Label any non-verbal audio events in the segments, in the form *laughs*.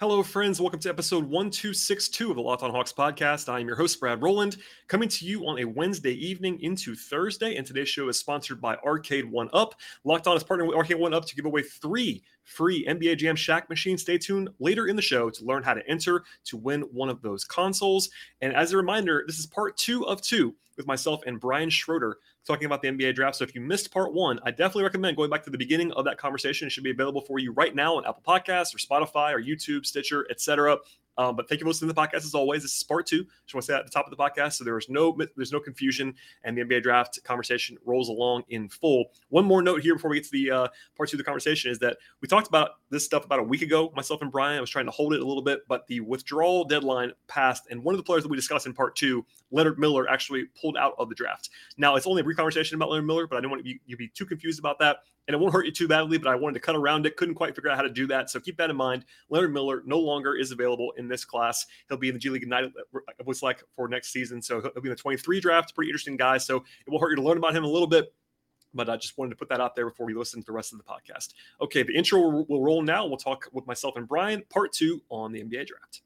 Hello, friends. Welcome to episode 1262 of the Locked on Hawks podcast. I am your host, Brad Rowland, coming to you on a Wednesday evening into Thursday. And today's show is sponsored by Arcade One Up. Locked on is partnering with Arcade One Up to give away three free NBA Jam Shaq machines. Stay tuned later in the show to learn how to enter to win one of those consoles. And as a reminder, this is part two of two with myself and Brian Schroeder talking about the NBA draft. So if you missed part one, I definitely recommend going back to the beginning of that conversation. It should be available for you right now on Apple Podcasts or Spotify or YouTube, Stitcher, etc. Um, but thank you for listening to the podcast as always. This is part two. Just want to say at the top of the podcast, so there is no there's no confusion, and the NBA draft conversation rolls along in full. One more note here before we get to the uh, part two of the conversation is that we talked about this stuff about a week ago. Myself and Brian, I was trying to hold it a little bit, but the withdrawal deadline passed, and one of the players that we discussed in part two, Leonard Miller, actually pulled out of the draft. Now it's only a brief conversation about Leonard Miller, but I don't want you to be too confused about that and it won't hurt you too badly, but I wanted to cut around it. Couldn't quite figure out how to do that. So keep that in mind. Leonard Miller no longer is available in this class. He'll be in the G League United, uh, it looks like, for next season. So he'll be in the 23 draft. Pretty interesting guy. So it will hurt you to learn about him a little bit. But I just wanted to put that out there before we listen to the rest of the podcast. Okay, the intro will roll now. We'll talk with myself and Brian, part two on the NBA draft.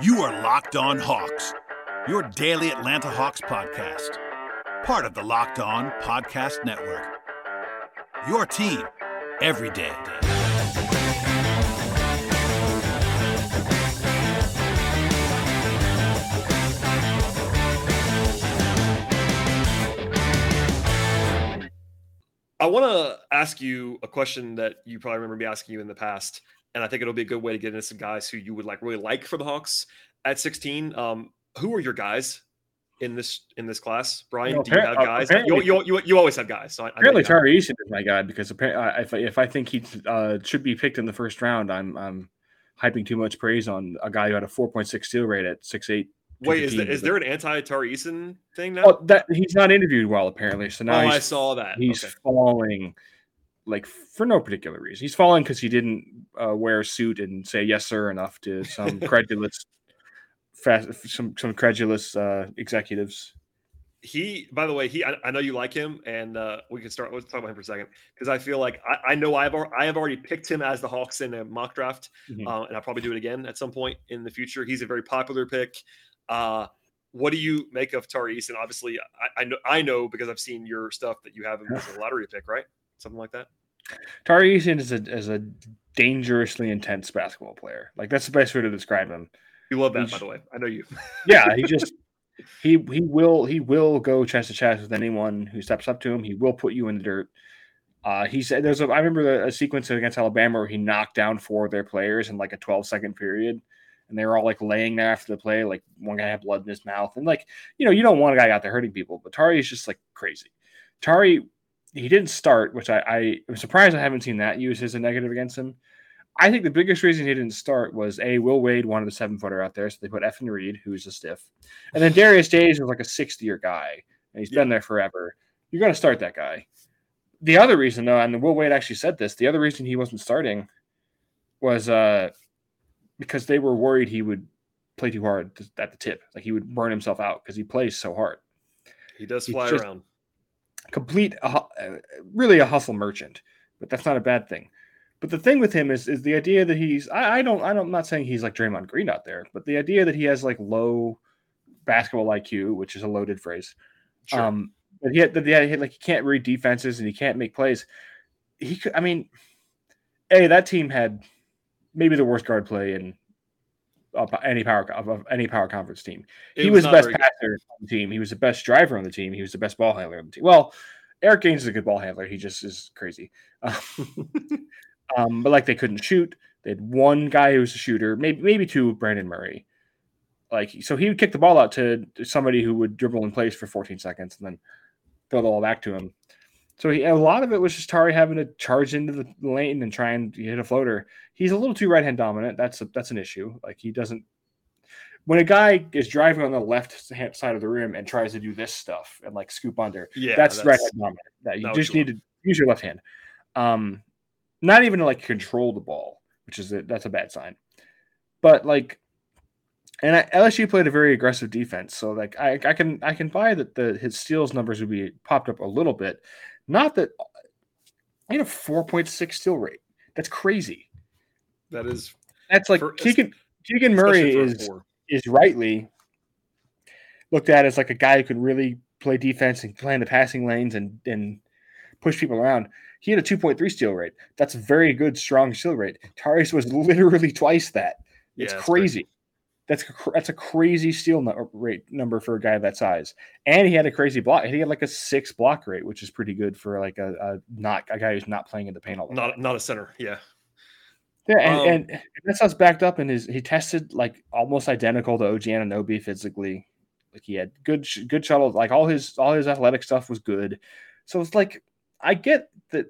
You are Locked On Hawks, your daily Atlanta Hawks podcast, part of the Locked On Podcast Network. Your team every day. I want to ask you a question that you probably remember me asking you in the past, and I think it'll be a good way to get into some guys who you would like really like for the Hawks at 16. Um, who are your guys in this in this class, Brian? No, do you have uh, guys? You, you, you, you, always have guys. So I, apparently, Tari Eason is my guy because apparently, if, if I think he uh, should be picked in the first round, I'm I'm hyping too much praise on a guy who had a 4.6 steal rate at six eight. Wait, is, the, is there an anti Tari Eason thing now? Oh, that he's not interviewed well apparently. So now oh, I saw that he's okay. falling like for no particular reason. He's falling because he didn't uh, wear a suit and say yes sir enough to some *laughs* credulous fast, some some credulous uh, executives. He, by the way, he I, I know you like him, and uh, we can start. Let's talk about him for a second because I feel like I, I know I've I have already picked him as the Hawks in a mock draft, mm-hmm. uh, and I'll probably do it again at some point in the future. He's a very popular pick. Uh, what do you make of Tari And Obviously, I, I, know I know because I've seen your stuff that you have him as a *sighs* lottery pick, right? Something like that. Tari is a is a dangerously intense basketball player. Like that's the best way to describe him. You love that, by the way. I know you. *laughs* yeah, he just he he will he will go chest to chest with anyone who steps up to him. He will put you in the dirt. Uh, he said there's a I remember a sequence against Alabama where he knocked down four of their players in like a 12 second period, and they were all like laying there after the play. Like one guy had blood in his mouth, and like you know you don't want a guy out there hurting people, but Tari is just like crazy. Tari he didn't start, which I, I am surprised I haven't seen that used as a negative against him. I think the biggest reason he didn't start was a Will Wade wanted a seven footer out there, so they put Efton Reed, who's a stiff, and then Darius Days was like a sixth year guy, and he's yeah. been there forever. You're going to start that guy. The other reason, though, and Will Wade actually said this, the other reason he wasn't starting was uh, because they were worried he would play too hard at the tip, like he would burn himself out because he plays so hard. He does fly around. Complete, uh, really a hustle merchant, but that's not a bad thing. But the thing with him is is the idea that he's I, I don't I don't I'm not saying he's like Draymond Green out there, but the idea that he has like low basketball IQ, which is a loaded phrase. Sure. Um, but he had the yeah, like he can't read defenses and he can't make plays. He could I mean, a that team had maybe the worst guard play in uh, any power of any power conference team. It he was, was the best passer on the team. He was the best driver on the team. He was the best ball handler on the team. Well, Eric Gaines is a good ball handler. He just is crazy. Um, *laughs* but like they couldn't shoot. They had one guy who was a shooter, maybe maybe two, Brandon Murray. Like so, he would kick the ball out to somebody who would dribble in place for 14 seconds and then throw the ball back to him. So he, a lot of it was just Tari having to charge into the lane and try and hit a floater. He's a little too right hand dominant. That's a, that's an issue. Like he doesn't. When a guy is driving on the left hand side of the rim and tries to do this stuff and like scoop under, yeah, that's, that's right hand dominant. That you just need to use your left hand. Um, not even to like control the ball, which is a, that's a bad sign. But like, and I, LSU played a very aggressive defense, so like I, I can I can buy that the his steals numbers would be popped up a little bit. Not that he had a four point six steal rate. That's crazy. That is That's like For- Keegan Keegan Murray especially for a is is rightly looked at as like a guy who could really play defense and play in the passing lanes and and push people around. He had a 2.3 steal rate. That's a very good, strong steal rate. Tari's was literally twice that. Yeah, It's that's crazy. That's a, that's a crazy steal nu- rate number for a guy that size. And he had a crazy block. He had like a six block rate, which is pretty good for like a, a not a guy who's not playing in the paint all the time. Not not a center. Yeah. Yeah, and, Um, and that's how it's backed up in his. He tested like almost identical to OG Anunoby physically. Like he had good, good shuttle. Like all his, all his athletic stuff was good. So it's like I get that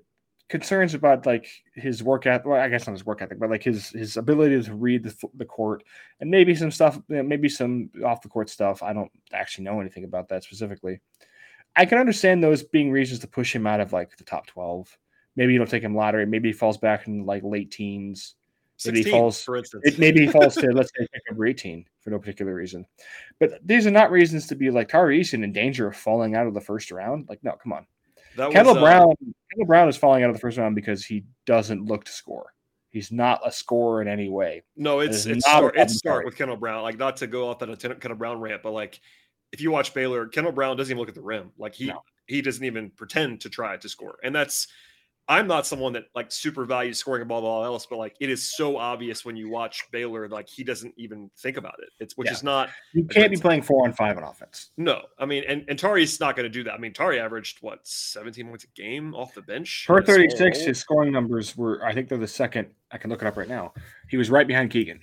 concerns about like his work ethic. Well, I guess not his work ethic, but like his his ability to read the, the court and maybe some stuff, you know, maybe some off the court stuff. I don't actually know anything about that specifically. I can understand those being reasons to push him out of like the top twelve. Maybe you don't take him lottery. Maybe he falls back in like late teens. Maybe he 16, falls- for instance. It, maybe he falls to *laughs* let's say pick number 18 for no particular reason. But these are not reasons to be like Tari Eason in danger of falling out of the first round. Like, no, come on. That was, Kendall uh, Brown Kendall Brown is falling out of the first round because he doesn't look to score. He's not a scorer in any way. No, it's it's start, it's start with Kendall Brown. Like not to go off that a Kendall Brown rant, but like if you watch Baylor, Kendall Brown doesn't even look at the rim. Like he No. he doesn't even pretend to try to score. And that's I'm not someone that like super values scoring a ball above all else, but like it is so obvious when you watch Baylor, like he doesn't even think about it. It's which Yeah. is not You can't be playing four on five on offense. no. I mean, and and Tari's not going to do that. I mean, Tari averaged what 17 points a game off the bench Per in a small 36, role. his scoring numbers were, I think they're the second. I can look it up right now. He was right behind Keegan.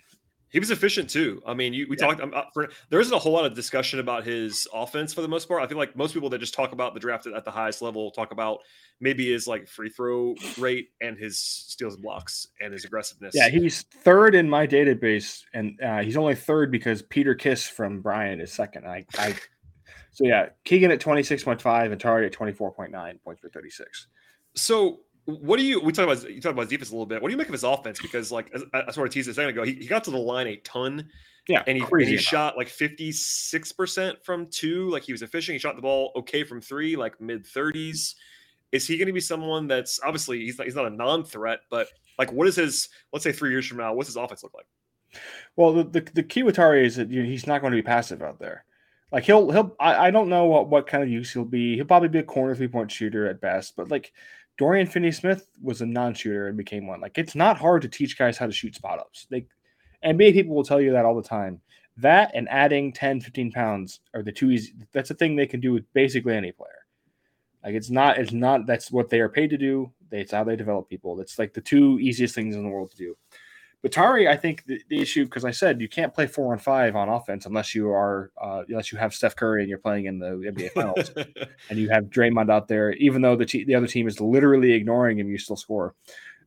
He was efficient too. I mean, you, we Yeah. talked. Um, uh, for, there isn't a whole lot of discussion about his offense for the most part. I feel like most people that just talk about the draft at the highest level talk about maybe his like free throw rate and his steals and blocks and his aggressiveness. Yeah, he's third in my database, and uh, he's only third because Peter Kiss from Bryant is second. I, I so yeah, Keegan at twenty six point five and Tari at twenty four point nine points for thirty six. So, what do you? We talked about you talked about his defense a little bit. What do you make of his offense? Because like I, I sort of teased a second ago, he, he got to the line a ton. Yeah, and he, and he shot like 56% from two like he was efficient he shot the ball okay from three like mid 30s is he going to be someone that's obviously he's not, he's not a non-threat but like what is his let's say three years from now what's his offense look like Well, the, the the key with Tari is that you know, he's not going to be passive out there. Like he'll he'll I, I don't know what, what kind of use he'll be. He'll probably be a corner three point shooter at best. But like Dorian Finney Smith was a non shooter and became one. Like it's not hard to teach guys how to shoot spot ups. They NBA people will tell you that all the time. That and adding 10, 15 pounds are the two easy. That's a thing they can do with basically any player. Like it's not, it's not, that's what they are paid to do. It's how they develop people. It's like the two easiest things in the world to do. But Tari, I think the, the issue, because I said you can't play four on five on offense unless you are, uh, unless you have Steph Curry and you're playing in the NBA *laughs* Finals and you have Draymond out there, even though the te- the other team is literally ignoring him, you still score,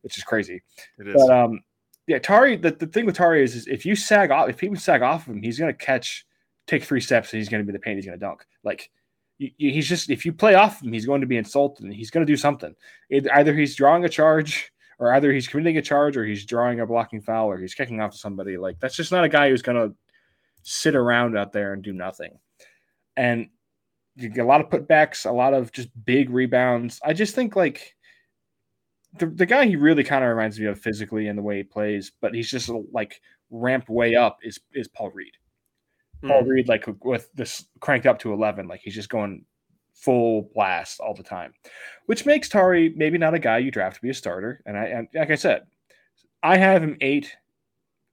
which is crazy. it is But um, yeah, Tari. The, the thing with Tari is, is if you sag off, if people sag off of him, he's gonna catch, take three steps, and he's gonna be the paint. He's gonna dunk. Like you, you- he's just if you play off him, he's going to be insulted. and He's gonna do something. Either, either he's drawing a charge, or either he's committing a charge, or he's drawing a blocking foul, or he's kicking off to somebody. Like that's just not a guy who's gonna sit around out there and do nothing. And you get a lot of putbacks, a lot of just big rebounds. I just think like the, the guy he really kind of reminds me of physically and the way he plays, but he's just like ramped way up is is Paul Reed. Paul Mm. Reed, like with this cranked up to eleven, like he's just going full blast all the time, which makes Tari maybe not a guy you draft to be a starter. And I, and like I said, I have him eight,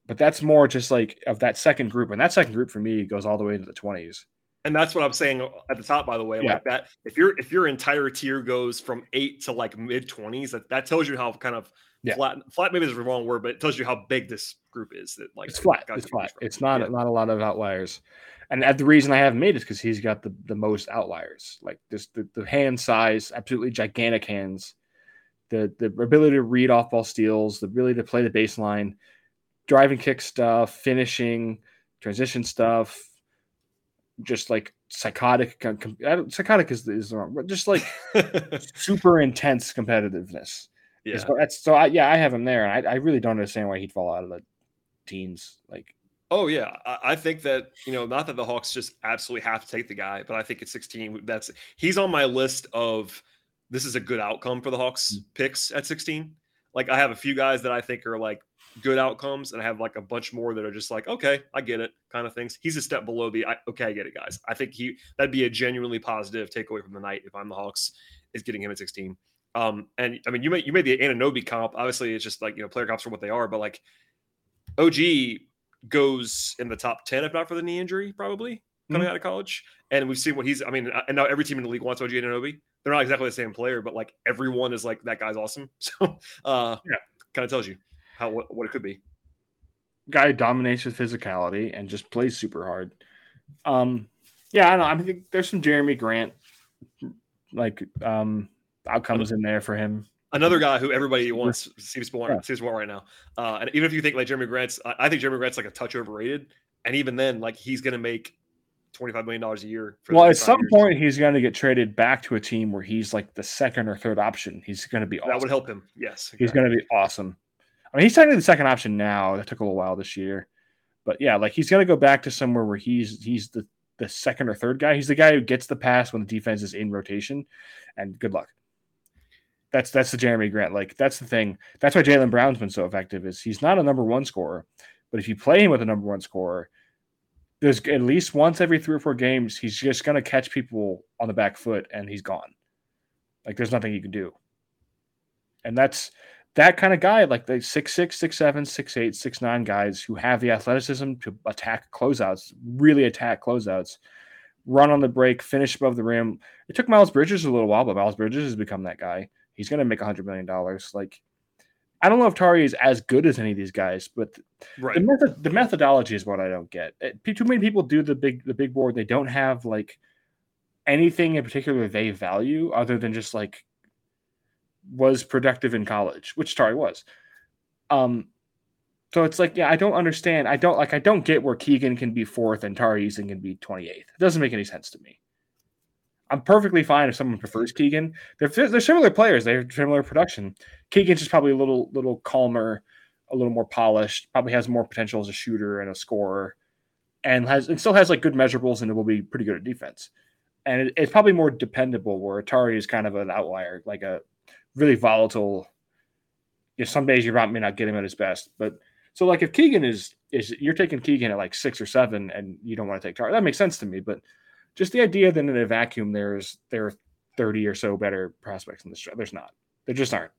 but that's more just like of that second group, and that second group for me goes all the way into the twenties. and that's what i'm saying at the top by the way Yeah. like that if your if your entire tier goes from eight to like mid 20s that, that tells you how kind of Yeah. flat flat maybe is the wrong word but it tells you how big this group is that like It's flat. It's flat. from. It's not Yeah. not a lot of outliers. And the reason I haven't made is because he's got the, the most outliers. Like this the, the hand size, absolutely gigantic hands, the the ability to read off ball steals, the ability to play the baseline, driving kick stuff, finishing, transition stuff, just like psychotic. com- com- I don't- Psychotic is, is the wrong, but just like *laughs* super intense competitiveness. Yeah is that's so. I, yeah, I have him there, and I, I really don't understand why he'd fall out of the teens. Like Oh yeah, I, I think that you know, not that the Hawks just absolutely have to take the guy, but I think at 16, that's he's on my list of this is a good outcome for the Hawks Mm. picks at 16. Like I have a few guys that I think are like good outcomes and I have like a bunch more that are just like, okay, I get it kind of things. He's a step below the I, okay, I get it, guys. I think he that'd be a genuinely positive takeaway from the night if I'm the Hawks is getting him at 16. Um, and I mean, you made you made the Anunoby comp. Obviously, it's just like you know player comps are what they are, but like OG goes in the top 10 if not for the knee injury, probably coming mm-hmm. out of college. And we've seen what he's. I mean, and now every team in the league wants OG Anunoby. They're not exactly the same player, but like everyone is like that guy's awesome. *laughs* So uh, yeah, kind of tells you how what, what it could be. Guy dominates with physicality and just plays super hard. Um, yeah, I don't know. I think there's some Jerami Grant like um outcomes in there for him. Another guy who everybody wants seems to want yeah. seems to want right now. Uh, and even if you think like Jerami Grant's, I think Jerami Grant's like a touch overrated. And even then, like he's going to make $25 million a year. well, at some years. point, he's going to get traded back to a team where he's like the second or third option. He's going to be awesome. That would help him. Yes. Exactly. He's going to be awesome. I mean, he's technically the second option now. That took a little while this year. But yeah, like he's going to go back to somewhere where he's he's the, the second or third guy. He's the guy who gets the pass when the defense is in rotation. And good luck. That's that's the Jerami Grant. Like that's the thing. That's why Jaylen Brown's been so effective. Is he's not a number one scorer, but if you play him with a number one scorer, there's at least once every three or four games, he's just to catch people on the back foot and he's gone. Like there's nothing you can do. And that's that kind of guy, like the six six, six seven, six eight, six nine guys who have the athleticism to attack closeouts, really attack closeouts, run on the break, finish above the rim. It took Miles Bridges a little while, but Miles Bridges has become that guy. He's going to make a hundred million dollars. Like I don't know if Tari is as good as any of these guys, but right. the, method, the methodology is what I don't get. It, too many people do the big the big board. They don't have like anything in particular they value other than just like was productive in college, which Tari was. Um, so it's like, yeah, I don't understand. I don't like. I don't get where Keegan can be fourth and Tari Eason can be twenty eighth. It doesn't make any sense to me. I'm perfectly fine if someone prefers Keegan. They're they're similar players. They have similar production. Keegan's just probably a little little calmer, a little more polished. Probably has more potential as a shooter and a scorer, and has and still has like good measurables and it will be pretty good at defense. And it, it's probably more dependable. Where Atari is kind of an outlier, like a really volatile. You know, some days you may not get him at his best, but so like if Keegan is is you're taking Keegan at like six or seven and you don't want to take Tari, that makes sense to me. But just the idea that in a vacuum there's there are 30 or so better prospects in this draft. There's not. There just aren't.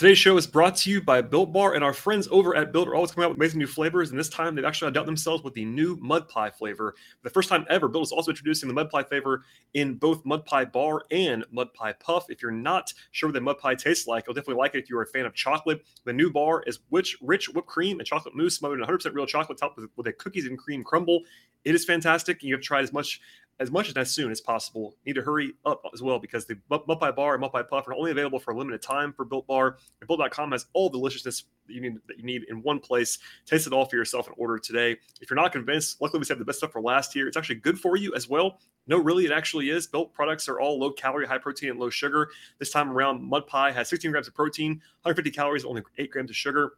Today's show is brought to you by Built Bar and our friends over at Built are always coming out with amazing new flavors. And this time they've actually outdone themselves with the new Mud Pie flavor. The first time ever, Built is also introducing the Mud Pie flavor in both Mud Pie Bar and Mud Pie Puff. If you're not sure what the Mud Pie tastes like, you'll definitely like it if you're a fan of chocolate. The new bar is rich, rich whipped cream and chocolate mousse smothered in 100% real chocolate topped with, with a cookies and cream crumble. It is fantastic. And you have tried as much as much as soon as possible. Need to hurry up as well because the Mud Pie Bar and Mud Pie Puff are only available for a limited time for Built Bar. And Built.com has all the deliciousness that you need that you need in one place. Taste it all for yourself and order today. If you're not convinced, luckily we saved the best stuff for last year. It's actually good for you as well. No, really, it actually is. Built products are all low calorie, high protein, and low sugar. This time around, Mud Pie has 16 grams of protein, 150 calories, only 8 grams of sugar.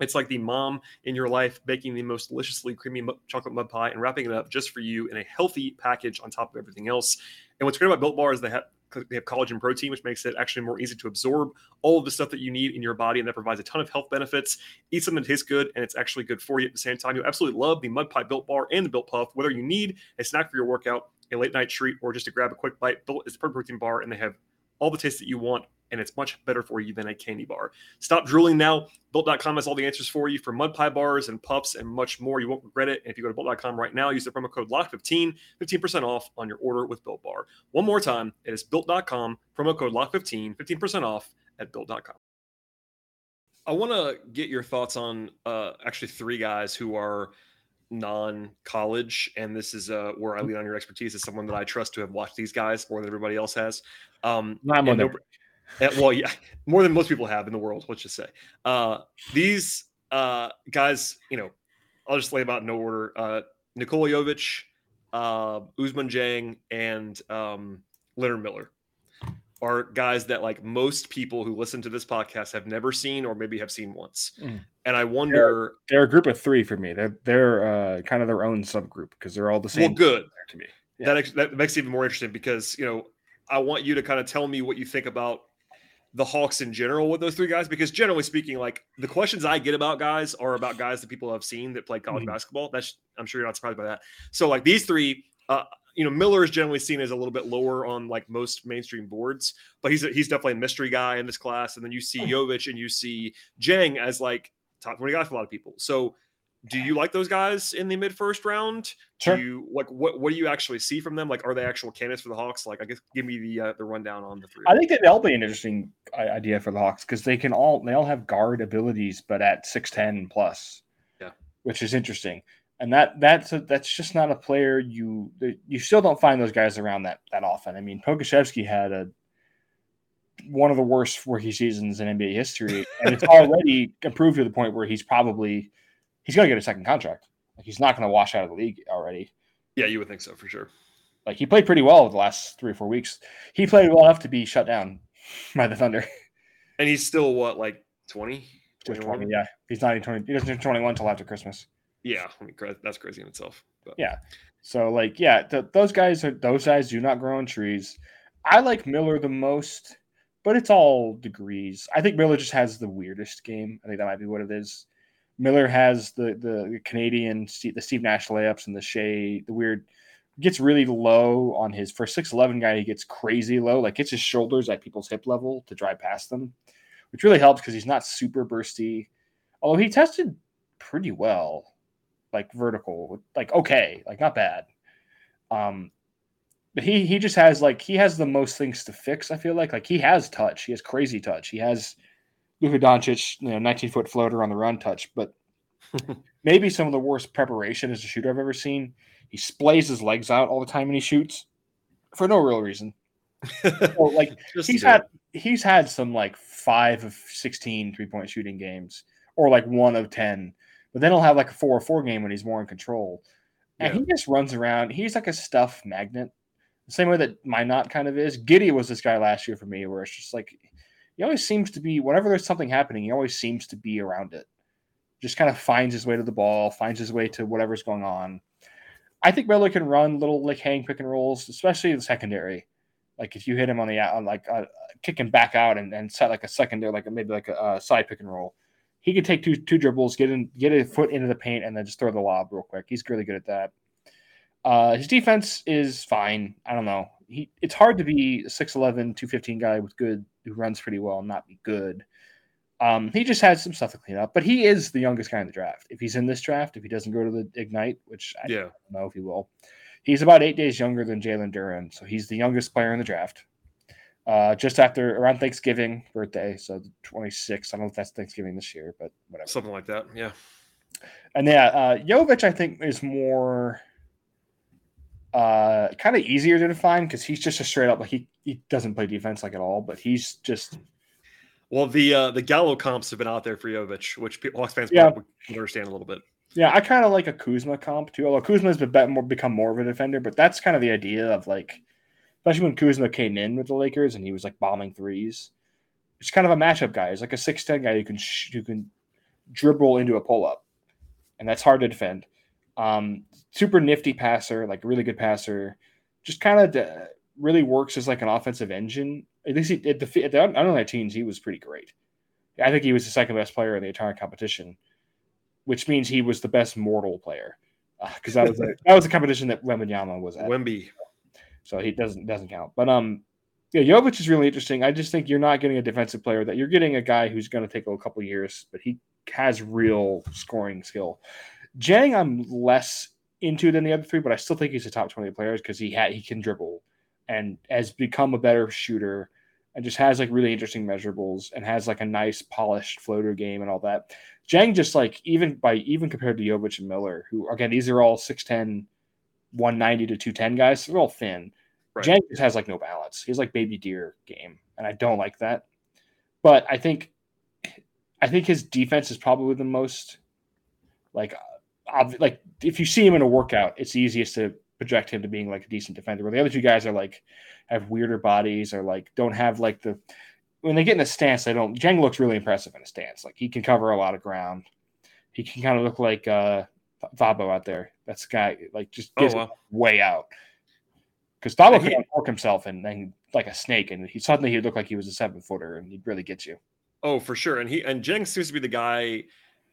It's like the mom in your life baking the most deliciously creamy chocolate mud pie and wrapping it up just for you in a healthy package on top of everything else. And what's great about Built Bar is they have they have collagen protein, which makes it actually more easy to absorb all of the stuff that you need in your body, and that provides a ton of health benefits. Eat something that tastes good, and it's actually good for you at the same time. You'll absolutely love the Mud Pie Built Bar and the Built Puff. Whether you need a snack for your workout, a late night treat, or just to grab a quick bite, Built is perfect protein bar, and they have all the taste that you want and it's much better for you than a candy bar. Stop drooling now. Built.com has all the answers for you for mud pie bars and puffs and much more. You won't regret it. And if you go to Built.com right now, use the promo code LOCK15, 15% off on your order with Built Bar. One more time, it is Built.com, promo code LOCK15, 15% off at Built.com. I want to get your thoughts on uh, actually three guys who are non-college, and this is uh, where I lean on your expertise as someone that I trust to have watched these guys more than everybody else has. Um, Not more than well, yeah, more than most people have in the world. Let's just say uh, these uh, guys. You know, I'll just lay them out in no order. Uh, Nikola Jovic, uh, Ousmane Dieng, and um, Leonard Miller are guys that like most people who listen to this podcast have never seen or maybe have seen once. Mm. And I wonder they're, they're, a group of three for me. They're they're uh, kind of their own subgroup because they're all the same. Well, good to me. Yeah. That that makes it even more interesting because you know I want you to kind of tell me what you think about the Hawks in general with those three guys because generally speaking, like the questions I get about guys are about guys that people have seen that play college mm-hmm. basketball. That's I'm sure you're not surprised by that. So like these three, uh, you know, Miller is generally seen as a little bit lower on like most mainstream boards, but he's a, he's definitely a mystery guy in this class. And then you see Jovic and you see Dieng as like top 20 guys for a lot of people. So do you like those guys in the mid first round? Sure. Do you like what what do you actually see from them? Like, are they actual candidates for the Hawks? Like, I guess give me the uh, the rundown on the three. I think that they'll be an interesting idea for the Hawks because they can all they all have guard abilities, but at six ten plus. Yeah, which is interesting, and that that's a, that's just not a player you you still don't find those guys around that that often. I mean, Pokusevski had a one of the worst rookie seasons in NBA history, and it's *laughs* already improved to the point where he's probably he's going to get a second contract. Like he's not going to wash out of the league already. Yeah, you would think so for sure. Like he played pretty well the last three or four weeks. He played well enough to be shut down *laughs* by the Thunder. And he's still what, like 20? 20, yeah. He's not even 20. He doesn't turn 21 until after Christmas. Yeah, I mean, that's crazy in itself. But. Yeah. So like, yeah, th- those guys are those guys do not grow on trees. I like Miller the most, but it's all degrees. I think Miller just has the weirdest game. I think that might be what it is. Miller has the the Canadian the Steve Nash layups and the Shai the weird gets really low on his for six eleven guy. He gets crazy low, like gets his shoulders at people's hip level to drive past them, which really helps because he's not super bursty. Although he tested pretty well, like vertical, like okay, like not bad. Um, but he he just has like he has the most things to fix. I feel like like he has touch. He has crazy touch. He has Luka Doncic, you know, 19 foot floater on the run touch, but *laughs* maybe some of the worst preparation as a shooter I've ever seen. He splays his legs out all the time when he shoots for no real reason. so, *laughs* like he's had he's had some like five of 16 three point shooting games or like one of 10, but then he'll have like a four or four game when he's more in control. And yeah. he just runs around. He's like a stuff magnet. The same way that Minot kind of is. Giddey was this guy last year for me, where it's just like he always seems to be whenever there's something happening, he always seems to be around it. Just kind of finds his way to the ball, finds his way to whatever's going on. I think Miller can run little like hang pick and rolls, especially the secondary. Like if you hit him on the out, like uh, kick him back out and, and set like a secondary, like maybe like a, side pick and roll. He can take two two dribbles, get in, get a foot into the paint, and then just throw the lob real quick. He's really good at that. Uh, his defense is fine. I don't know. He it's hard to be a 6'11, 215 guy with good who runs pretty well and not be good. Um, he just has some stuff to clean up, but he is the youngest guy in the draft. If he's in this draft, if he doesn't go to the Ignite, which I yeah. don't know if he will, he's about eight days younger than Jalen Duren, so he's the youngest player in the draft. Uh, just after around Thanksgiving birthday, so the 26th. I don't know if that's Thanksgiving this year, but whatever. Something like that, yeah. And yeah, uh, Jovic, I think, is more uh, kind of easier to define because he's just a straight up like he, he doesn't play defense like at all, but he's just well the uh, the Gallo comps have been out there for Jovic, which Hawks fans yeah. understand a little bit. Yeah, I kind of like a Kuzma comp too. Although Kuzma has been more, become more of a defender, but that's kind of the idea of like, especially when Kuzma came in with the Lakers and he was like bombing threes. It's kind of a matchup guy. He's like a six ten guy who can sh- who can dribble into a pull up, and that's hard to defend. Um, super nifty passer, like really good passer. Just kind of de- really works as like an offensive engine. At least he, at the, at the underlying teams, he was pretty great. I think he was the second best player in the entire competition, which means he was the best mortal player because uh, that was a, *laughs* that was a competition that Wembanyama was at. Wemby. So he doesn't doesn't count. But um, yeah, Jovic is really interesting. I just think you're not getting a defensive player that you're getting a guy who's going to take a couple years, but he has real scoring skill. Dieng, I'm less into than the other three, but I still think he's a top 20 players because he had he can dribble and has become a better shooter and just has like really interesting measurables and has like a nice polished floater game and all that. Dieng just like even by even compared to Jovic and Miller, who again these are all 6'10, 190 to 210 guys, they're all thin. Right. Dieng just has like no balance. He's like baby deer game, and I don't like that. But I think I think his defense is probably the most like like if you see him in a workout, it's easiest to project him to being like a decent defender. Where the other two guys are like have weirder bodies or like don't have like the when they get in a stance, they don't. Dieng looks really impressive in a stance. Like he can cover a lot of ground. He can kind of look like uh Thabo out there. That's the guy like just oh, gets oh, wow. way out. Because Thabo can uncork himself and then like a snake, and he suddenly he'd look like he was a seven footer, and he'd really get you. Oh, for sure. And he and Dieng seems to be the guy.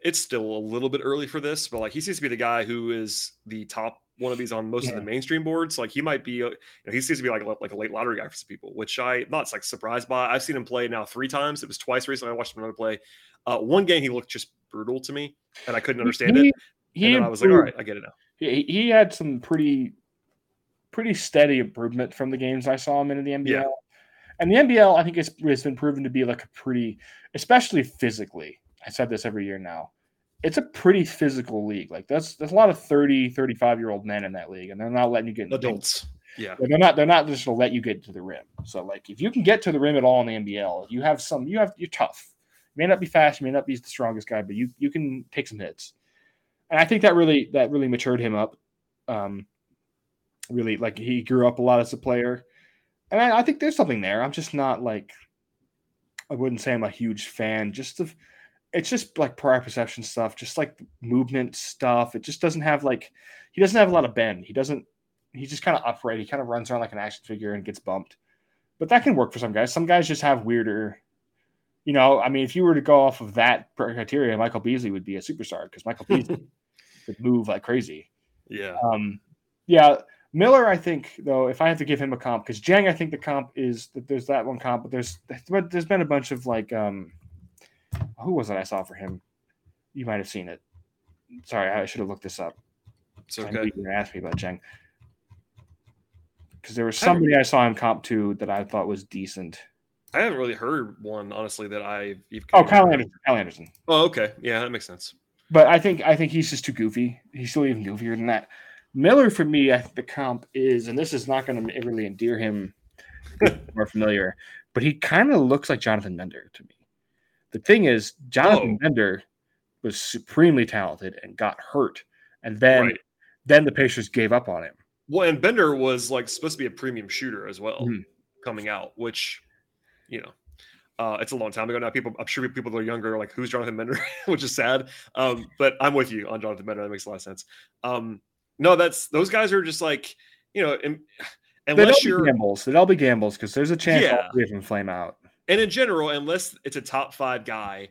It's still a little bit early for this, but like he seems to be the guy who is the top one of these on most yeah. of the mainstream boards. Like he might be, a, you know, he seems to be like a, like a late lottery guy for some people, which I not like surprised by. I've seen him play now three times. It was twice recently. I watched him another play. Uh, one game he looked just brutal to me, and I couldn't understand he, it. He and I was like, all right, I get it now. He, he had some pretty pretty steady improvement from the games I saw him in the NBL. Yeah. And the NBL, I think, it's been proven to be like a pretty, especially physically. I said this every year now. It's a pretty physical league. Like that's there's a lot of 30, 35 year old men in that league, and they're not letting you get adults. Yeah. They're not they're not just gonna let you get to the rim. So like if you can get to the rim at all in the NBL, you have some you have you're tough. You may not be fast, you may not be the strongest guy, but you you can take some hits. And I think that really that really matured him up. Um really like he grew up a lot as a player. And I, I think there's something there. I'm just not like I wouldn't say I'm a huge fan. Just of it's just like proprioception stuff, just like movement stuff. It just doesn't have like he doesn't have a lot of bend. He doesn't. He just kind of upright. He kind of runs around like an action figure and gets bumped. But that can work for some guys. Some guys just have weirder. You know, I mean, if you were to go off of that criteria, Michael Beasley would be a superstar because Michael Beasley *laughs* could move like crazy. Yeah. Um. Yeah. Miller, I think though, if I have to give him a comp, because Dieng, I think the comp is that there's that one comp, but there's but there's been a bunch of like um, who was it I saw for him? You might have seen it. Sorry, I should have looked this up. It's okay. You asked me about Dieng because there was somebody I, I saw him comp to that I thought was decent. I haven't really heard one honestly that I. have Oh, Kyle Anderson. Kyle Anderson. Oh, okay, yeah, that makes sense. But I think I think he's just too goofy. He's still even goofier than that. Miller for me, I think the comp is, and this is not going to really endear him *laughs* more familiar, but he kind of looks like Jonathan Bender to me. The thing is, Jonathan oh. Bender was supremely talented and got hurt, and then right. then the Pacers gave up on him. Well, and Bender was like supposed to be a premium shooter as well, mm-hmm. coming out, which you know. Uh, it's a long time ago now. People, I'm sure people that are younger are like, "Who's Jonathan Bender?" *laughs* which is sad. Um, but I'm with you on Jonathan Bender. That makes a lot of sense. Um, no, that's those guys are just like you know, in, *sighs* unless you're gambles, they'll be gambles because there's a chance yeah. all three of them flame out. And in general, unless it's a top five guy,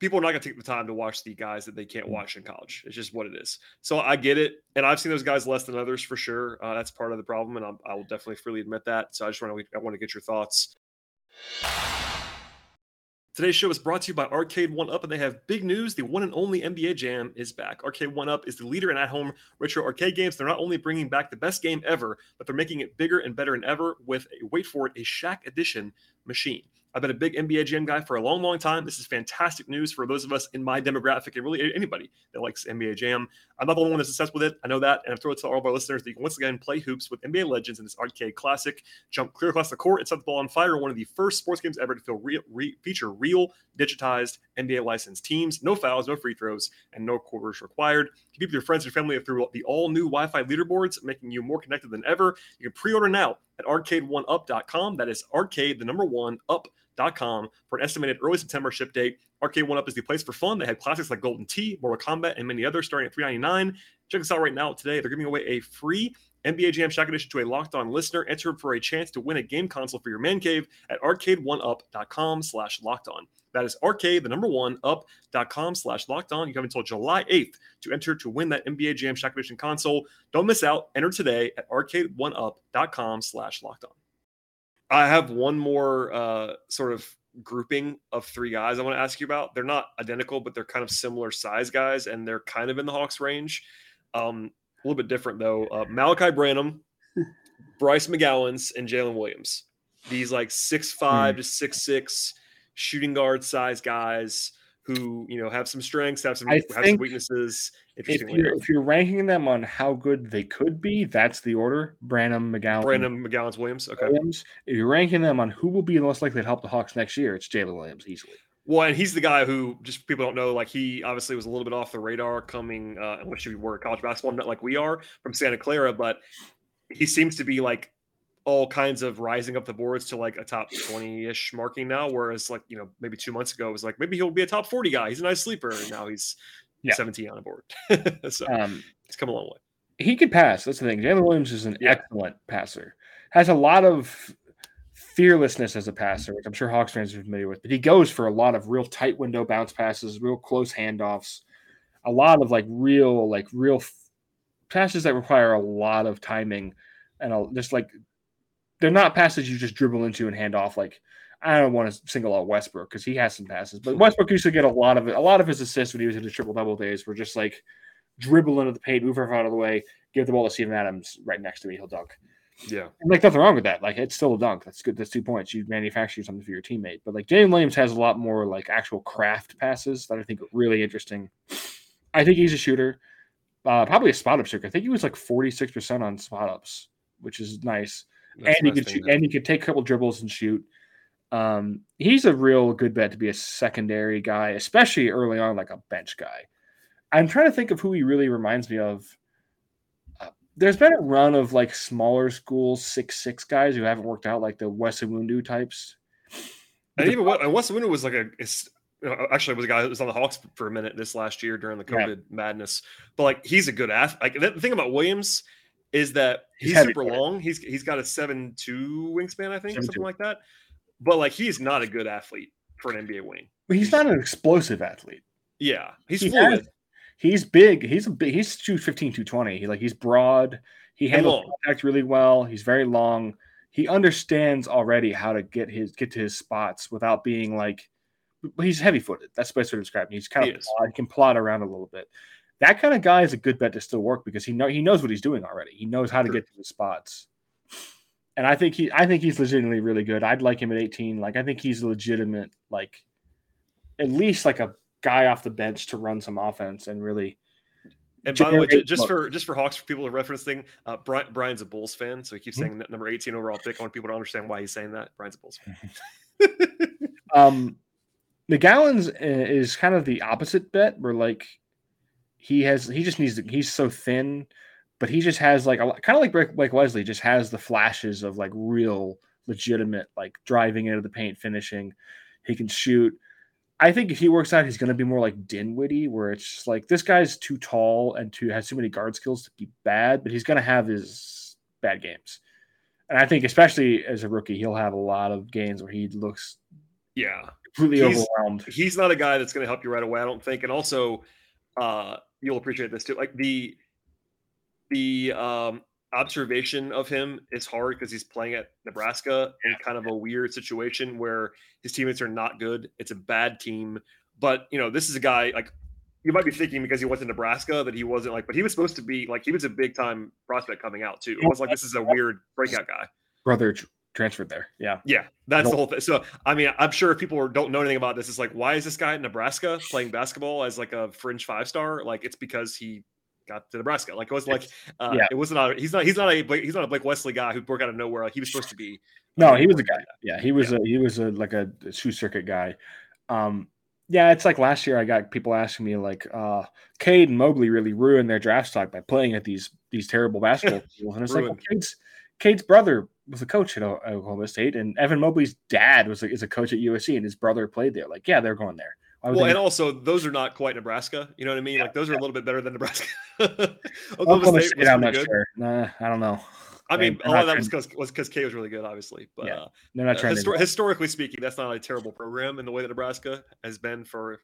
people are not going to take the time to watch the guys that they can't mm. watch in college. It's just what it is. So I get it, and I've seen those guys less than others for sure. Uh, that's part of the problem, and I'm, i will definitely freely admit that. So I just want to I want to get your thoughts. Today's show is brought to you by Arcade One Up, and they have big news. The one and only NBA Jam is back. Arcade One Up is the leader in at home retro arcade games. They're not only bringing back the best game ever, but they're making it bigger and better than ever with, a, wait for it, a Shaq Edition machine. I've been a big NBA Jam guy for a long, long time. This is fantastic news for those of us in my demographic and really anybody that likes NBA Jam. I'm not the only one that's obsessed with it. I know that. And I've told it to all of our listeners that you can once again play hoops with NBA legends in this arcade classic. Jump clear across the court and set the ball on fire. One of the first sports games ever to feel real, re, feature real digitized NBA licensed teams. No fouls, no free throws, and no quarters required. You can keep your friends and family through the all new Wi Fi leaderboards, making you more connected than ever. You can pre order now at arcade1up.com. That is arcade, the number one, up.com for an estimated early September ship date. Arcade One Up is the place for fun. They had classics like Golden Tee, Mortal Kombat, and many others starting at $3.99. Check us out right now today. They're giving away a free NBA Jam Shaq Edition to a locked on listener. Enter for a chance to win a game console for your man cave at arcade1up.com slash locked on. That is arcade, the number one, up.com slash locked on. You have until July 8th to enter to win that NBA Jam Shaq Edition console. Don't miss out. Enter today at arcade1up.com slash locked on. I have one more uh, sort of grouping of three guys I want to ask you about. They're not identical, but they're kind of similar size guys, and they're kind of in the Hawks range. Um, a little bit different though. Uh, Malaki Branham, *laughs* Bryce McGowens, and Jalen Williams. These like six five mm. to six six shooting guard size guys who you know have some strengths, have some, have some weaknesses. If you're, if you're ranking them on how good they could be, that's the order: Branham, McGowan, Branham, McGowens, Williams. Okay. Williams. If you're ranking them on who will be the most likely to help the Hawks next year, it's Jalen Williams easily. Well, and he's the guy who just people don't know. Like he obviously was a little bit off the radar coming, uh, unless you were college basketball, not like we are from Santa Clara, but he seems to be like all kinds of rising up the boards to like a top 20-ish marking now whereas like you know maybe two months ago it was like maybe he'll be a top 40 guy. He's a nice sleeper and now he's yeah. 17 on a board. *laughs* So um, it's come a long way. he could pass. That's the thing. Jalen williams is an yeah. excellent passer. Has a lot of fearlessness as a passer, which I'm sure Hawks fans are familiar with, but he goes for a lot of real tight window bounce passes, real close handoffs, a lot of like real, like real f- passes that require a lot of timing and a, just like they're not passes you just dribble into and hand off. Like I don't want to single out Westbrook because he has some passes, but Westbrook used to get a lot of it. A lot of his assists when he was in the triple double days were just like dribble into the paint, move her out of the way, give the ball to Steven Adams right next to me, he'll dunk. Yeah. And like nothing wrong with that. Like it's still a dunk. That's good. That's two points. You manufacture something for your teammate. But like Jalen Williams has a lot more like actual craft passes that I think are really interesting. I think he's a shooter. Uh, probably a spot up shooter. I think he was like 46% on spot ups, which is nice. That's and he could shoot, and he could take a couple dribbles and shoot. Um, he's a real good bet to be a secondary guy, especially early on, like a bench guy. I'm trying to think of who he really reminds me of. Uh, there's been a run of like smaller school six six guys who haven't worked out, like the Wes Iwundu types. And even what and Wes Iwundu was like a actually was a guy that was on the Hawks for a minute this last year during the Yeah. COVID madness. But like he's a good athlete. Like the thing about Williams is that He's he's, super long. He's he's got a seven two wingspan, I think, 7'2". something like that. But like he's not a good athlete for an NBA wing. But he's not an explosive athlete. Yeah, he's He fluid. has- He's big. He's a big. He's 215, 220. He like he's broad. He handles contact really well. He's very long. He understands already how to get his get to his spots without being like. He's heavy footed. That's the best way to describe him. He's kind He of plod, he can plod around a little bit. That kind of guy is a good bet to still work because he know he knows what he's doing already. He knows how to Sure. get to the spots. And I think he I think he's legitimately really good. I'd like him at 18. Like I think he's legitimate, like at least like a guy off the bench to run some offense and really And by the way, just look. for just for Hawks for people to reference thing, uh, Brian, Brian's a Bulls fan, so he keeps Mhm. saying that number eighteen overall pick. I want people to understand why he's saying that. Brian's a Bulls fan. *laughs* Um, McGowens uh, is kind of the opposite bet, where like he has he just needs to, he's so thin, but he just has like a kind of like Blake- like Wesley just has the flashes of like real legitimate like driving into the paint, finishing. He can shoot. I think if he works out, he's going to be more like Dinwiddie, where it's just like this guy's too tall and too has too many guard skills to be bad, but he's going to have his bad games. And I think, especially as a rookie, he'll have a lot of games where he looks Yeah, completely He's- overwhelmed. he's not a guy that's going to help you right away. I don't think. And also, uh, you'll appreciate this too. Like the the um, observation of him is hard because he's playing at Nebraska in kind of a weird situation where his teammates are not good. It's a bad team, but you know this is a guy like you might be thinking because he went to Nebraska that he wasn't like, but he was supposed to be like he was a big time prospect coming out too. It was like this is a weird breakout guy. Brother tr- transferred there. Yeah. Yeah, that's Nope. the whole thing. So, I mean, I'm sure if people don't know anything about this, it's like, why is this guy in Nebraska playing basketball as like a fringe five star? Like, it's because he got to Nebraska. Like, it was like, uh, Yeah. it wasn't. A, he's not. He's not a. He's not a Blake Wesley guy who broke out of nowhere. Like he was supposed to be. No, he was a guy. Yeah, he was a he was a like a, shoe circuit guy. Um, yeah, it's like last year I got people asking me like, uh, Cade and Mobley really ruined their draft stock by playing at these these terrible basketball *laughs* schools, and it's like, well, Cade's Cade's brother was a coach at Oklahoma State, and Evan Mobley's dad was a, is a coach at USC, and his brother played there. Like, yeah, they're going there. Well, and also those are not quite Nebraska. You know what I mean? Like those are a little bit better than Nebraska. *laughs* Oklahoma, Oklahoma State State, was I'm not good. sure. Nah, I don't know. I mean, They're a lot of that was because was because Cade was really good, obviously. But Yeah, uh, They're not uh, trying histor- to. historically speaking, that's not a terrible program in the way that Nebraska has been for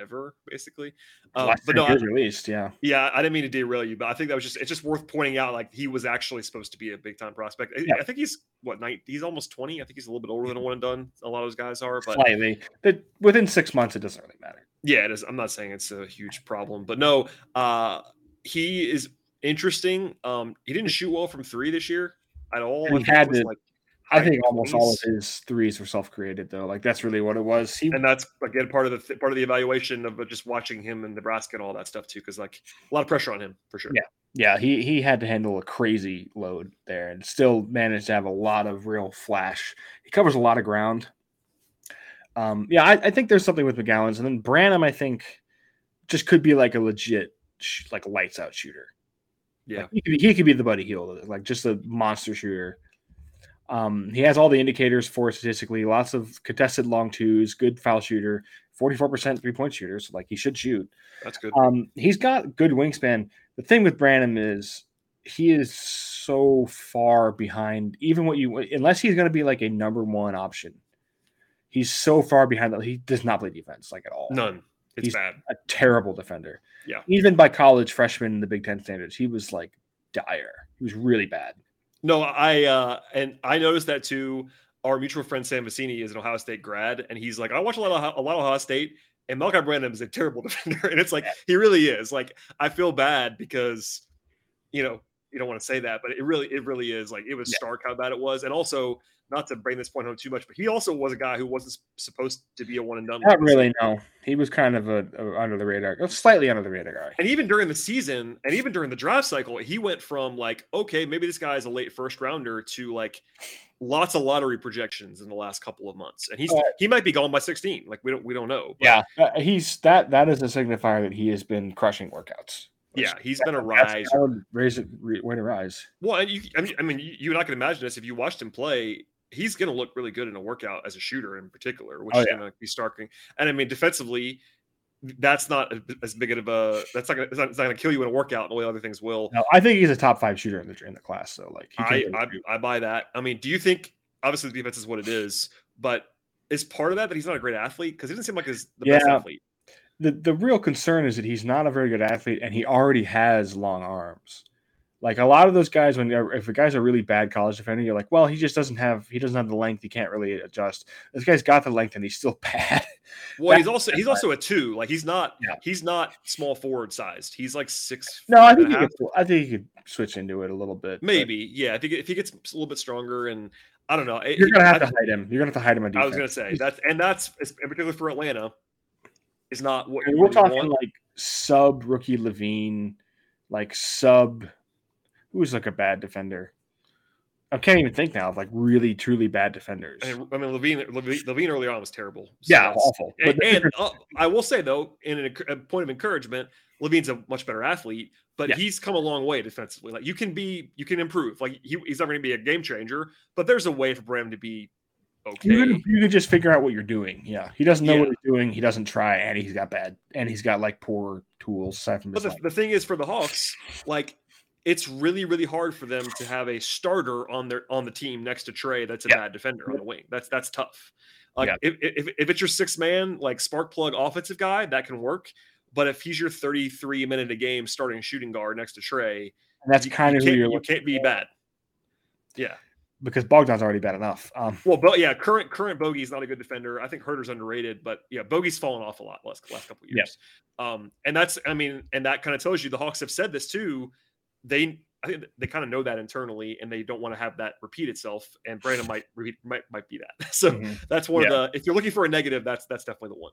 ever, basically. Um, but no, I, least, yeah. Yeah, I didn't mean to derail you, but I think that was just it's just worth pointing out like he was actually supposed to be a big time prospect. I- Yeah. I think he's what nine he's almost 20. I think he's a little bit older than *laughs* a one and done. A lot of those guys are, but Slightly, but within six months, it doesn't really matter. yeah, it is. I'm not saying it's a huge problem, but no, uh he is interesting. Um he didn't shoot well from three this year at all. He had to- like I think almost all of his threes were self-created, though. Like that's really what it was. He, and that's again part of the th- part of the evaluation of just watching him in Nebraska and all that stuff too, because like a lot of pressure on him for sure. Yeah. yeah, he he had to handle a crazy load there, and still managed to have a lot of real flash. He covers a lot of ground. Um, yeah, I, I think there's something with McGowens, and then Branham, I think, just could be like a legit, sh- like lights out shooter. yeah. Like, he, could, he could be the Buddy Hield, like just a monster shooter. Um, he has all the indicators for statistically, lots of contested long twos, good foul shooter, 44% three point shooter. So like he should shoot. That's good. Um, he's got good wingspan. The thing with Branham is he is so far behind. Even what you unless he's going to be like a number one option, he's so far behind that he does not play defense like at all. None. It's He's bad. A terrible defender. Yeah. Even by college freshman in the Big Ten standards, he was like dire. He was really bad. No, I uh and I noticed that too. Our mutual friend Sam Vecenie is an Ohio State grad, and he's like, I watch a lot of a lot of Ohio State, and Malaki Branham is a terrible *laughs* defender, and it's like he really is. Like I feel bad because, you know, you don't want to say that, but it really it really is. Like it was Yeah. stark how bad it was, and also not to bring this point home too much, but he also was a guy who wasn't supposed to be a one and done. Not really. No, he was kind of a, a under the radar, slightly under the radar guy. And even during the season, and even during the draft cycle, he went from like, okay, maybe this guy is a late first rounder to like lots of lottery projections in the last couple of months. And he's Uh, he might be gone by 16. Like we don't we don't know. But Yeah, uh, he's that. That is a signifier that he has been crushing workouts. Yeah, he's been a rise. to raise it, re- way to rise. Well, and you, I mean, I mean, you, you and I can imagine this if you watched him play. He's going to look really good in a workout as a shooter, in particular, which Oh, is yeah. going to be starking. And I mean, defensively, that's not as big of a that's not gonna, it's not, not going to kill you in a workout in the way other things will. No, I think he's a top five shooter in the in the class. So like, I, I. I buy that. I mean, do you think obviously the defense is what it is, but is part of that that he's not a great athlete because he doesn't seem like he's the best athlete. The the real concern is that he's not a very good athlete and he already has long arms. Like a lot of those guys, when if a guy's a really bad college defender, you're like, well, he just doesn't have he doesn't have the length. He can't really adjust. This guy's got the length and he's still *laughs* bad. Well, he's also he's also a two. Like he's not Yeah. he's not small forward sized. He's like six. No, I think he could, I think he could switch into it a little bit. but maybe yeah. I think if he gets a little bit stronger and I don't know. it- you're gonna have I- to hide him. You're gonna have to hide him I was gonna say that's and that's in particular for Atlanta is not what I mean, we're talking want. like sub rookie LaVine, like sub. Who's like a bad defender? I can't even think now of like really truly bad defenders. I mean, I mean LaVine, LaVine LaVine early on was terrible. So yeah, awful. And, the and, uh, I will say though, in an, a point of encouragement, LaVine's a much better athlete, but Yeah. he's come a long way defensively. Like you can be, you can improve. Like he, he's not going to be a game changer, but there's a way for Bram to be okay. you could, you could just figure out what you're doing. Yeah, he doesn't know what he's doing. He doesn't try, and he's got bad, and he's got like poor tools aside from But the, the thing is, for the Hawks, like it's really, really hard for them to have a starter on their on the team next to Trae. That's a Yeah. bad defender on the wing. That's that's tough. Like Yeah. if, if if it's your six man like spark plug offensive guy, that can work. But if he's your 33 minute a game starting shooting guard next to Trae, And that's kind you of who can't, you're you can't be bad. Yeah. Because Bogdan's already bad enough. Um, Well, but yeah, current current Bogey's not a good defender. I think Huerter's underrated, but yeah, Bogey's fallen off a lot last last couple of Yeah. years. Um, and that's I mean, and that kind of tells you the Hawks have said this too. They I think they kind of know that internally, and they don't want to have that repeat itself. And Branham might repeat, might might be that. *laughs* So mhm. that's one Yeah. of the. If you're looking for a negative, that's that's definitely the one.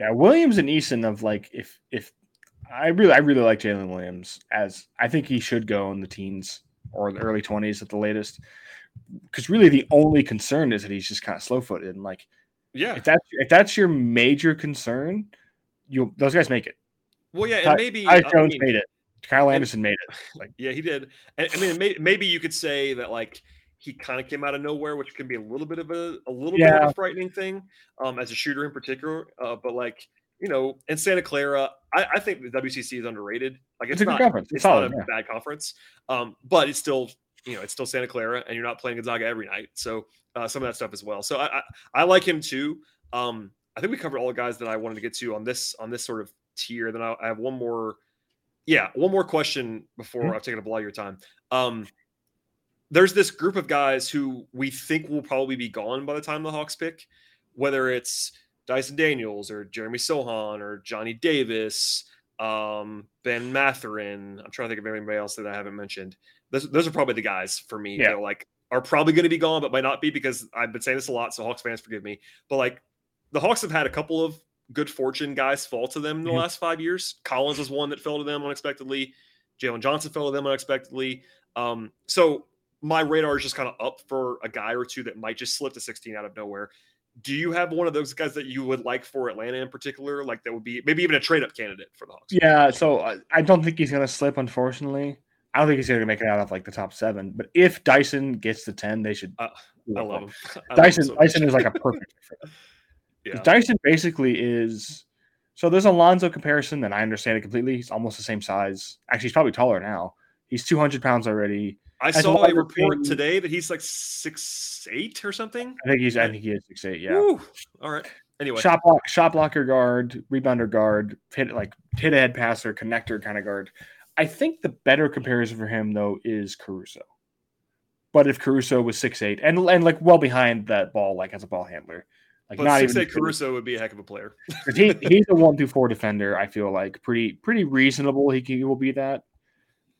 Yeah, Williams and Eason of like if if I really I really like Jalen Williams as I think he should go in the teens or the early twenties at the latest. Because really the only concern is that he's just kind of slow footed and like Yeah. if that's if that's your major concern, you those guys make it. Well, yeah, and Ty- maybe Tyus I Jones mean, made it. Kyle and- Anderson made it. *sighs* Like Yeah, he did. And I mean, may, maybe you could say that like he kind of came out of nowhere, which can be a little bit of a a little bit of a frightening thing, um, as a shooter in particular. Uh, but like you know, in Santa Clara, I, I think the WCC is underrated. Like it's, It's a good not conference. It's it's not solid, a yeah. bad conference, um, but it's still you know it's still Santa Clara, and you're not playing Gonzaga every night, so uh, some of that stuff as well. So I I, I like him too. Um, I think we covered all the guys that I wanted to get to on this on this sort of tier. Then I, I have one more. Yeah, one more question before Mhm. I've taken up a lot of your time. Um, there's this group of guys who we think will probably be gone by the time the Hawks pick, whether it's Dyson Daniels or Jeremy Sochan or Johnny Davis, um, Ben Mathurin. I'm trying to think of anybody else that I haven't mentioned. Those, those are probably the guys for me Yeah. that are like are probably going to be gone, but might not be because I've been saying this a lot. So Hawks fans, forgive me. But like the Hawks have had a couple of good fortune guys fall to them in the Mhm. last five years. Collins was one that fell to them unexpectedly. Jalen Johnson fell to them unexpectedly. Um, so my radar is just kind of up for a guy or two that might just slip to 16 out of nowhere. Do you have one of those guys that you would like for Atlanta in particular? Like that would be maybe even a trade up candidate for the Hawks? Yeah, so I, I don't think he's gonna slip, unfortunately. I don't think he's gonna make it out of like the top seven. But if Dyson gets to ten, they should. Uh, I love him. *laughs* I love him Dyson. so. Dyson is like a perfect. *laughs* fit for them. 'Cause Yeah. Dyson basically is. So there's a Lonzo comparison, and I understand it completely. He's almost the same size. Actually, he's probably taller now. He's 200 pounds already. I As saw a report receiver- today that he's like six eight or something. I think he's. I think he is six eight. Yeah. Woo. All right. Anyway, Shot block, shot blocker guard, rebounder guard, hit like hit ahead passer, connector kind of guard. I think the better comparison for him though is Caruso. But if Caruso was six eight and and like well behind that ball, like as a ball handler, like but not even eight Caruso would be a heck of a player. *laughs* he, he's a one through four defender. I feel like pretty pretty reasonable. He, can, he will be that.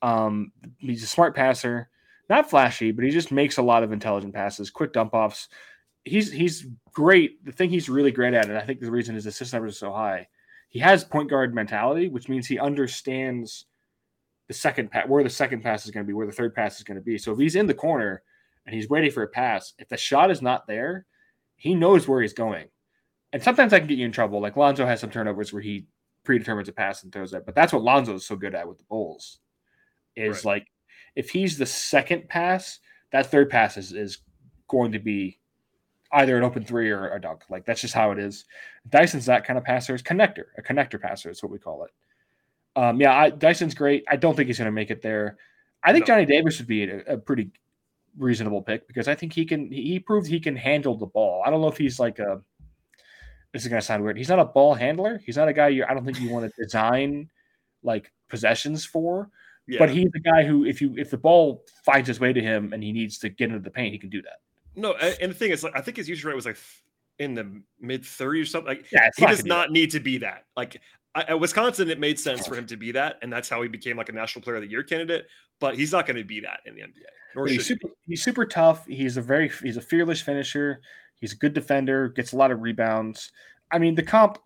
Um, he's a smart passer, not flashy, but he just makes a lot of intelligent passes, quick dump offs. He's he's great. The thing he's really great at, and I think the reason his assist numbers are so high, he has point guard mentality, which means he understands the second pass, where the second pass is going to be, where the third pass is going to be. So if he's in the corner and he's waiting for a pass, if the shot is not there, he knows where he's going. And sometimes I can get you in trouble. Like Lonzo has some turnovers where he predetermines a pass and throws it. But that's what Lonzo is so good at with the Bulls. Is Right. like if he's the second pass, that third pass is, is going to be either an open three or a dunk. Like that's just how it is. Dyson's that kind of passer. Is connector, a connector passer is what we call it. Um, yeah, I, Dyson's great. I don't think he's going to make it there. I think No. Johnny Davis would be a, a pretty reasonable pick because I think he can. He proved he can handle the ball. I don't know if he's like a. This is going to sound weird. He's not a ball handler. He's not a guy you. I don't think you want to design like possessions for. Yeah. But he's the guy who, if you if the ball finds its way to him and he needs to get into the paint, he can do that. no, and, the thing is, like, I think his usage rate was like in the mid 30s or something. Like Yeah, he not does not need to be that. Like at Wisconsin, it made sense for him to be that, and that's how he became like a National Player of the Year candidate. But he's not going to be that in the NBA. Nor he's super he's super tough. He's a very he's a fearless finisher. He's a good defender, gets a lot of rebounds. I mean, the comp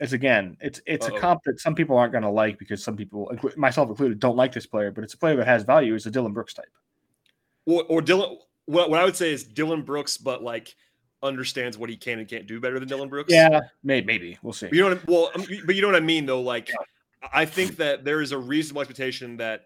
is again, it's it's Uh-oh. a comp that some people aren't going to like because some people, myself included, don't like this player. But it's a player that has value. Is a Dillon Brooks type. or, or Dillon. What, what I would say is Dillon Brooks, but like understands what he can and can't do better than Dillon Brooks. Yeah, maybe, maybe we'll see. You know what? I, well, um, but you know what I mean, though. Like, I think that there is a reasonable expectation that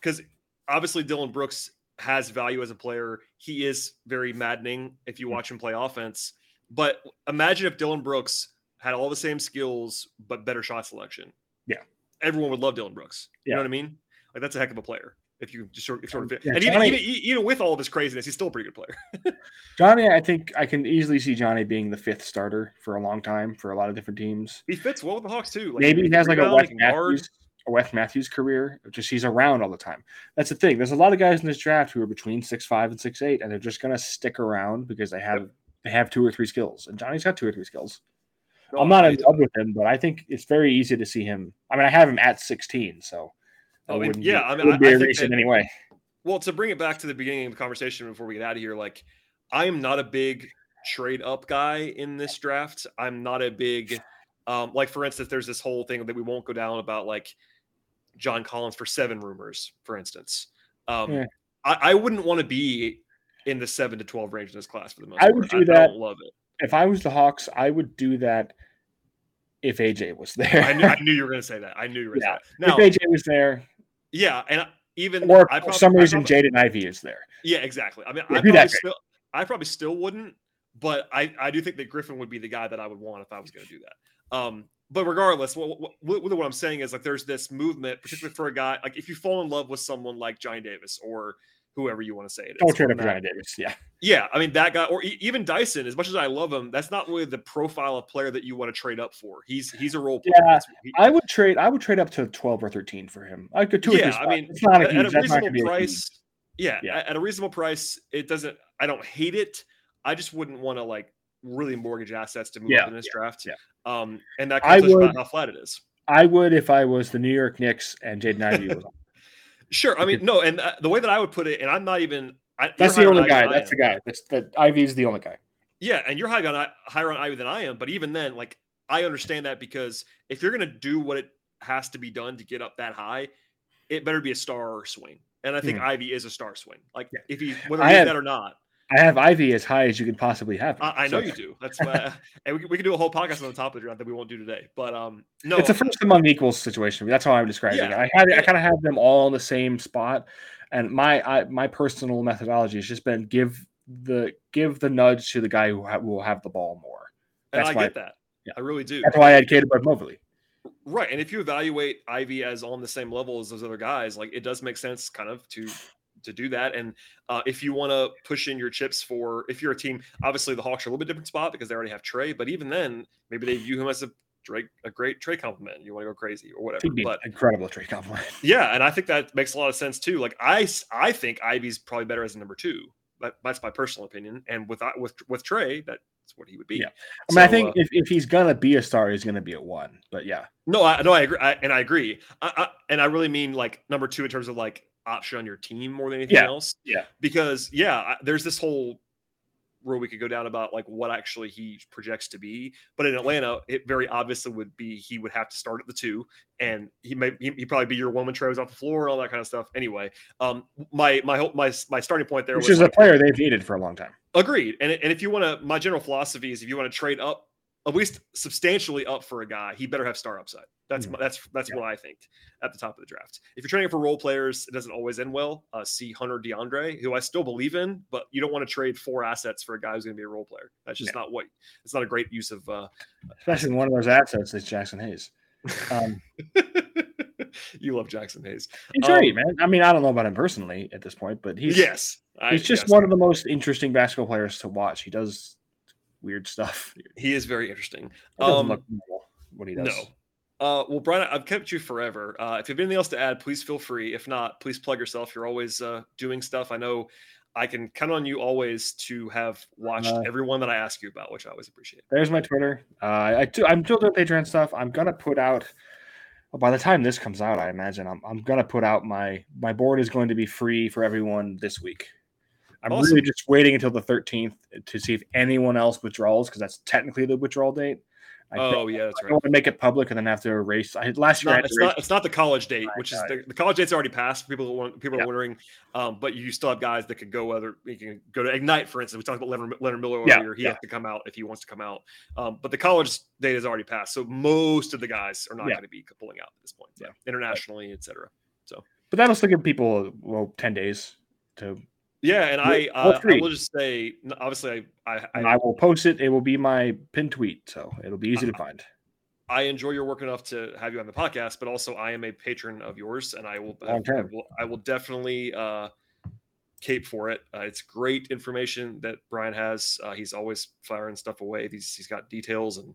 because obviously Dillon Brooks has value as a player. He is very maddening if you watch him play offense. But imagine if Dillon Brooks had all the same skills but better shot selection. Yeah. everyone would love Dillon Brooks. You know what I mean? Like that's a heck of a player. If you just sort, if sort of, Yeah, and even, Johnny- even even with all this craziness, he's still a pretty good player. *laughs* Johnny, I think I can easily see Johnny being the fifth starter for a long time for a lot of different teams. He fits well with the Hawks too. Like, Maybe he has like a Wes he. Matthews, a Wes Matthews career. Just he's around all the time. That's the thing. There's a lot of guys in this draft who are between six five and six eight, and they're just gonna stick around because they have they have two or three skills. And Johnny's got two or three skills. No, I'm not in love with him, but I think it's very easy to see him. I mean, I have him at 16, so Oh, yeah, be, I mean, I- be I a think reason anyway. Well, to bring it back to the beginning of the conversation before we get out of here, like I am not a big trade up guy in this draft. I'm not a big um like for instance, there's this whole thing that we won't go down about like John Collins for seven rumors, for instance. Um Yeah. I, I wouldn't want to be in the seven to twelve range in this class for the most I part. would do I that. don't love it. If I was the Hawks, I would do that if AJ was *laughs* there. I knew, I knew you were going to say that. I knew you were Yeah. say that. Now, if AJ was there, yeah, and even or I for some reason prob- Jaden Ivey is there. Yeah, exactly. I mean, Yeah, I probably still, I probably still wouldn't, but I, I do think that Griffin would be the guy that I would want if I was going to do that. Um, but regardless, what, what, what, what I'm saying is like there's this movement, particularly for a guy like if you fall in love with someone like Johnny Davis or whoever you want to say it is. Don't trade on up Johnny Davis. Yeah. Yeah, I mean that guy, or even Dyson. As much as I love him, that's not really the profile of player that you want to trade up for. He's he's a role player. Yeah, he- I would trade. I would trade up to twelve or thirteen for him. I could two or yeah. I mean, it's not a at, huge. at a that's not gonna reasonable a price. Yeah, Yeah. At, a reasonable price, it doesn't. I don't hate it. I just wouldn't want to like really mortgage assets to move Yeah, up in this draft. yeah. Um, and that I would- about how flat it is. I would if I was the New York Knicks and Jaden Ivey was. on. Sure. I mean, no, and uh, the way that I would put it, and I'm not even. I, That's the only guy. That's the guy. That's that. Ivey's the only guy. Yeah, and you're higher on higher on Ivey than I am, but even then, like I understand that because if you're gonna do what it has to be done to get up that high, it better be a star swing. And I think Ivey is a star swing. Like if he whether I he's that or not, I have Ivey as high as you can possibly have. I, I know you do. That's *laughs* why, and we, can- we can do a whole podcast on the top of the that we won't do today. But um, no, It's a first among equals situation. That's how I'm describing Yeah. it. I had I kind of have them all in the same spot, and my I, my personal methodology has just been give the give the nudge to the guy who, ha- who will have the ball more. and I get that. yeah. I really do. That's why I had Caleb Mobley. Right. And if you evaluate Ivey as on the same level as those other guys, like it does make sense kind of to to do that. And uh, if you want to push in your chips for if you're a team, obviously the Hawks are a little bit different spot because they already have Trae. but even then, maybe they view him as a Drake a great Trae compliment. You want to go crazy or whatever. But incredible Trae compliment. *laughs* Yeah, and I think that makes a lot of sense too. Like I I think Ivey's probably better as a number two. But that's my personal opinion. And with uh, with with Trae, that's what he would be. Yeah, I mean, so, I think uh, if, if he's gonna be a star, he's gonna be a one. But yeah, no, I no, I agree, I, and I agree. I, I, and I really mean like number two in terms of like option on your team more than anything yeah. else. Yeah, because yeah, there's this whole where we could go down about like what actually he projects to be. But in Atlanta, it very obviously would be he would have to start at the two, and he may he probably be your woman Trae's off the floor, and all that kind of stuff. Anyway, um, my my my my starting point there, which is like, a player they've needed for a long time. Agreed. And and if you want to, my general philosophy is if you want to trade up at least substantially up for a guy, he better have star upside. That's mm-hmm. that's that's yeah. what I think at the top of the draft. If you're trading for role players, it doesn't always end well. Uh, see Hunter De'Andre, who I still believe in, but you don't want to trade four assets for a guy who's going to be a role player. That's just yeah. not what. It's not a great use of. Uh, Especially one of those assets is Jaxson Hayes. Um, *laughs* you love Jaxson Hayes. He's um, great, man. I mean, I don't know about him personally at this point, but he's yes, I, he's just yes. one of the most interesting basketball players to watch. He does weird stuff. He is very interesting. Um, what he does. No. Uh, well, Brian, I've kept you forever. Uh, if you have anything else to add, please feel free. If not, please plug yourself. You're always uh, doing stuff. I know I can count on you always to have watched uh, everyone that I ask you about, which I always appreciate. There's my Twitter. Uh, I do, I'm still doing Patreon stuff. I'm gonna put out. Well, by the time this comes out, I imagine I'm, I'm gonna put out my my board is going to be free for everyone this week. I'm really just waiting until the 13th to see if anyone else withdraws because that's technically the withdrawal date. I oh yeah, that's right. I want to make it public and then have to erase. I, last year, not, it's, not, it's not the college date, which is the, the, college date's already passed. People want, people yeah. are wondering, um, but you still have guys that could go other. You can go to Ignite, for instance. We talked about Leonard, Leonard Miller earlier. Yeah. He yeah. has to come out if he wants to come out. Um, but the college date has already passed, so most of the guys are not going to be pulling out at this point. Yeah, internationally, etc. So, but that'll still give people well ten days to yeah, and I, uh, I will just say, obviously, I, I, and I will post it. It will be my pin tweet, so it'll be easy to find. I enjoy your work enough to have you on the podcast, but also I am a patron of yours, and I will, I, I will, I will definitely uh, cape for it. Uh, it's great information that Brian has. Uh, he's always firing stuff away. He's he's got details and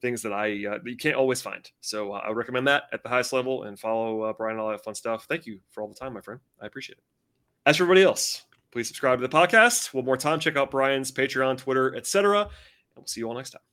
things that I uh, you can't always find. So uh, I recommend that at the highest level and follow uh, Brian all that fun stuff. Thank you for all the time, my friend. I appreciate it. As for everybody else, please subscribe to the podcast. One more time, check out Brian's Patreon, Twitter, etc. And we'll see you all next time.